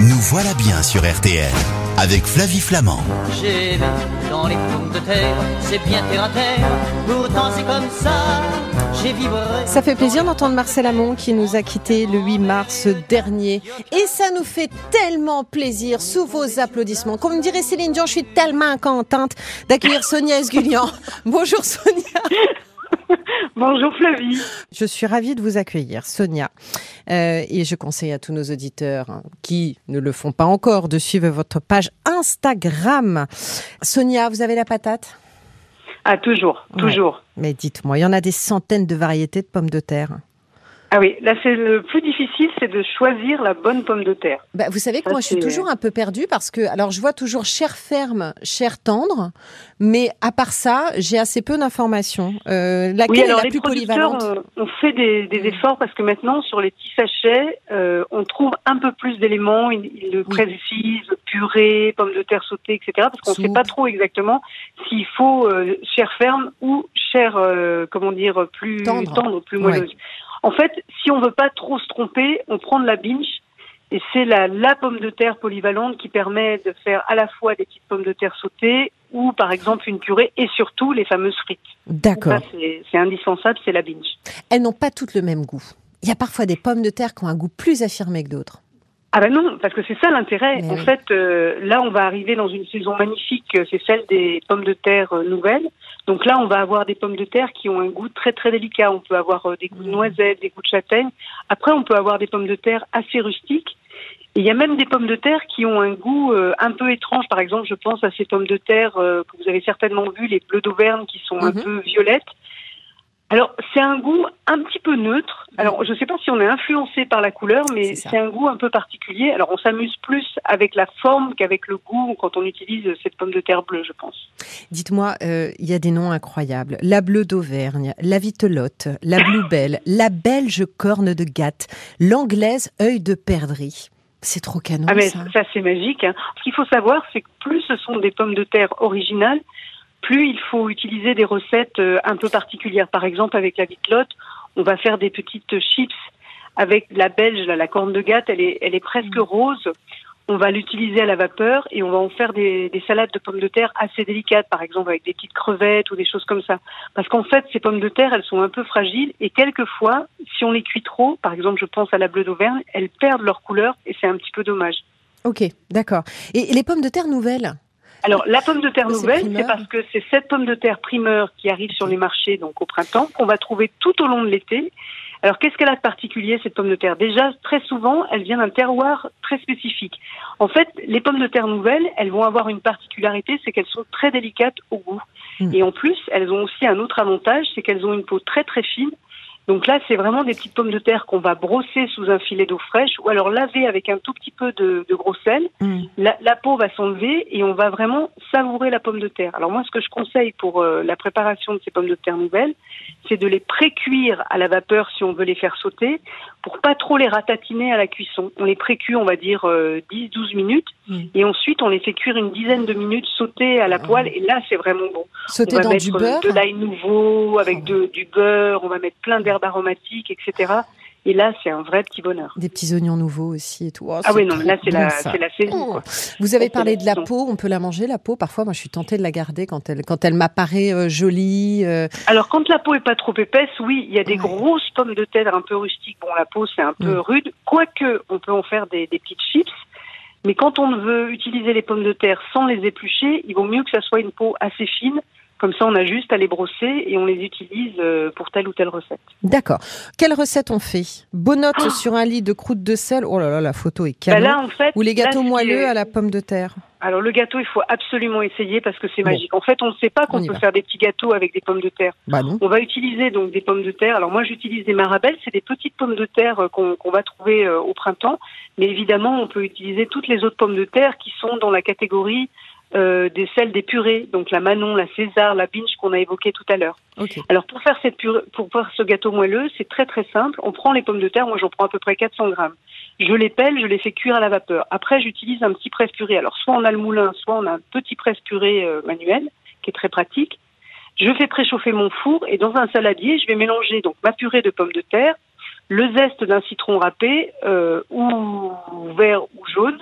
Nous voilà bien sur RTL avec Flavie Flamand. J'ai vu dans les pommes de terre, c'est bien terre à terre, pourtant c'est comme ça, j'ai vibré. Ça fait plaisir d'entendre Marcel Amont qui nous a quittés le 8 mars dernier. Et ça nous fait tellement plaisir, sous vos applaudissements. Comme me dirait Céline Dion, je suis tellement contente d'accueillir Sonia Esgulian. Bonjour Sonia. Bonjour Flavie. Je suis ravie de vous accueillir, Sonia. Euh, et je conseille à tous nos auditeurs hein, qui ne le font pas encore de suivre votre page Instagram. Sonia, vous avez la patate? Ah, toujours, toujours. Mais dites-moi, il y en a des centaines de variétés de pommes de terre. Ah oui, là c'est le plus difficile, c'est de choisir la bonne pomme de terre. Bah, vous savez que moi je suis toujours un peu perdue parce que, alors je vois toujours chair ferme, chair tendre, mais à part ça, j'ai assez peu d'informations. Euh, laquelle oui, alors est la les plus producteurs, polyvalente euh, on fait des, des efforts parce que maintenant sur les petits sachets, euh, on trouve un peu plus d'éléments, ils, ils le Oui. précisent, purée, pommes de terre sautée, etc. Parce qu'on ne sait pas trop exactement s'il faut chair ferme ou chair, comment dire, plus Tendre. plus Ouais. En fait, si on veut pas trop se tromper, on prend de la binge et c'est la, la pomme de terre polyvalente qui permet de faire à la fois des petites pommes de terre sautées ou par exemple une purée et surtout les fameuses frites. D'accord. C'est c'est indispensable, c'est la binge. Elles n'ont pas toutes le même goût. Il y a parfois des pommes de terre qui ont un goût plus affirmé que d'autres. Ah ben non, parce que c'est ça l'intérêt. Mais En oui. fait, euh, là, on va arriver dans une saison magnifique, euh, c'est celle des pommes de terre euh, nouvelles. Donc là, on va avoir des pommes de terre qui ont un goût très très délicat. On peut avoir euh, des goûts de Mhm. noisettes, des goûts de châtaigne. Après, on peut avoir des pommes de terre assez rustiques. Et il y a même des pommes de terre qui ont un goût euh, un peu étrange. Par exemple, je pense à ces pommes de terre euh, que vous avez certainement vues, les bleus d'Auvergne, qui sont un Mhm. peu violettes. Alors, c'est un goût un petit peu neutre. Alors, je ne sais pas si on est influencé par la couleur, mais C'est un goût un peu particulier. Alors, on s'amuse plus avec la forme qu'avec le goût quand on utilise cette pomme de terre bleue, je pense. Dites-moi, euh, il y a des noms incroyables. La bleue d'Auvergne, la vitelotte, la bluebelle, la belge corne de gatte, l'anglaise œil de perdrix. C'est trop canon ah, mais ça. ça, c'est magique. Hein. Ce qu'il faut savoir, c'est que plus ce sont des pommes de terre originales, plus il faut utiliser des recettes euh, un peu particulières. Par exemple, avec la vitelotte, on va faire des petites chips avec la belge, la corne de gatte, elle est, elle est presque Mm. rose. On va l'utiliser à la vapeur et on va en faire des, des salades de pommes de terre assez délicates, par exemple avec des petites crevettes ou des choses comme ça. Parce qu'en fait, ces pommes de terre, elles sont un peu fragiles et quelquefois, si on les cuit trop, par exemple, je pense à la bleue d'Auvergne, elles perdent leur couleur et c'est un petit peu dommage. Ok, d'accord. Et les pommes de terre nouvelles? Alors, la pomme de terre nouvelle, c'est parce que c'est cette pomme de terre primeur qui arrive sur les marchés donc au printemps, qu'on va trouver tout au long de l'été. Alors, qu'est-ce qu'elle a de particulier, cette pomme de terre? Déjà, très souvent, elle vient d'un terroir très spécifique. En fait, les pommes de terre nouvelles, elles vont avoir une particularité, c'est qu'elles sont très délicates au goût. Mm. Et en plus, elles ont aussi un autre avantage, c'est qu'elles ont une peau très très fine. Donc là, c'est vraiment des petites pommes de terre qu'on va brosser sous un filet d'eau fraîche ou alors laver avec un tout petit peu de, de gros sel Hmm. la, la peau va s'enlever et on va vraiment savourer la pomme de terre. Alors moi, ce que je conseille pour euh, la préparation de ces pommes de terre nouvelles, c'est de les pré-cuire à la vapeur si on veut les faire sauter, pour pas trop les ratatiner à la cuisson. On les pré-cuit, on va dire euh, 10-12 minutes, Mm. et ensuite on les fait cuire une dizaine de minutes sauter à la poêle, et là c'est vraiment bon. Sauter on va dans mettre du beurre de l'ail nouveau, avec de, du beurre, on va mettre plein d'herbes aromatiques, etc. Et là, c'est un vrai petit bonheur. Des petits oignons nouveaux aussi et tout. Oh, Ah oui, non, là c'est bon, la, saison. Oh. quoi. Vous avez parlé de la peau, on peut la manger la peau. Parfois, moi, je suis tentée de la garder quand elle, quand elle m'apparaît euh, jolie. euh, Alors quand la peau est pas trop épaisse, oui, il y a des Ouais. grosses pommes de terre un peu rustiques. Bon, la peau c'est un peu Mm. rude, quoique on peut en faire des, des petites chips. Mais quand on veut utiliser les pommes de terre sans les éplucher, il vaut mieux que ça soit une peau assez fine. Comme ça, on a juste à les brosser et on les utilise euh, pour telle ou telle recette. D'accord. Quelle recette on fait? Bonotte sur un lit de croûte de sel. Oh là là, la photo est Bah canon. là, en fait, Ou les gâteaux moelleux à la pomme de terre. Alors le gâteau, il faut absolument essayer parce que c'est Bon. magique. En fait, on ne sait pas On qu'on peut va. faire des petits gâteaux avec des pommes de terre. Bah non. On va utiliser donc des pommes de terre. Alors moi, j'utilise des marabelles. C'est des petites pommes de terre euh, qu'on qu'on va trouver euh, au printemps. Mais évidemment, on peut utiliser toutes les autres pommes de terre qui sont dans la catégorie euh, des celles des purées. Donc la Manon, la César, la Binge qu'on a évoqué tout à l'heure. Ok. Alors pour faire cette purée, pour faire ce gâteau moelleux, c'est très très simple. On prend les pommes de terre. Moi, j'en prends à peu près 400 grammes. Je les pèle, je les fais cuire à la vapeur. Après, j'utilise un petit presse-purée. Alors soit on a le moulin, soit on a un petit presse-purée euh, manuel qui est très pratique. Je fais préchauffer mon four et dans un saladier, je vais mélanger donc ma purée de pommes de terre, le zeste d'un citron râpé, euh, ou vert ou jaune,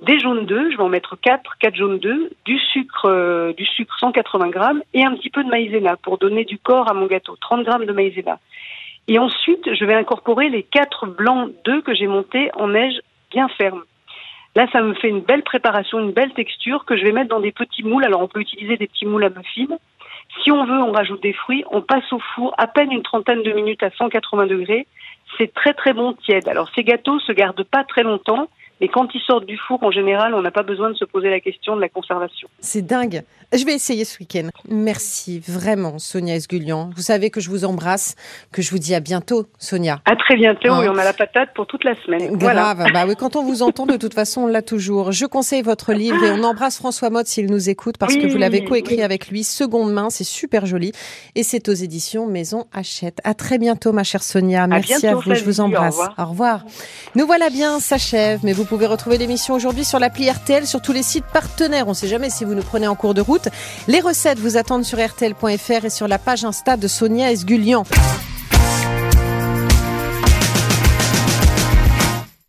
des jaunes d'œufs, je vais en mettre 4, 4 jaunes d'œufs, du sucre, euh, du sucre 180 grammes et un petit peu de maïzena pour donner du corps à mon gâteau, 30 grammes de maïzena. Et ensuite, je vais incorporer les 4 blancs d'œufs que j'ai montés en neige bien ferme. Là, ça me fait une belle préparation, une belle texture que je vais mettre dans des petits moules. Alors, on peut utiliser des petits moules à muffins. Si on veut, on rajoute des fruits. On passe au four à peine une trentaine de minutes à 180 degrés. C'est très très bon tiède. Alors, ces gâteaux se gardent pas très longtemps. Mais quand ils sortent du four, en général, on n'a pas besoin de se poser la question de la conservation. C'est dingue. Je vais essayer ce week-end. Merci vraiment, Sonia Esgulian. Vous savez que je vous embrasse, que je vous dis à bientôt, Sonia. À très bientôt Hein. et on a la patate pour toute la semaine. Grave. Voilà. Bah oui, quand on vous entend, de toute façon, on l'a toujours. Je conseille votre livre et on embrasse François Mott s'il nous écoute parce que vous l'avez coécrit oui. avec lui, seconde main. C'est super joli. Et c'est aux éditions Maison Hachette. À très bientôt, ma chère Sonia. Merci bientôt, à vous. Je vous Flavie. Au embrasse. revoir. Au revoir. Nous voilà bien, s'achève. Mais vous pouvez retrouver l'émission aujourd'hui sur l'appli RTL, sur tous les sites partenaires. On ne sait jamais si vous nous prenez en cours de route. Les recettes vous attendent sur RTL.fr et sur la page Insta de Sonia Esgulian.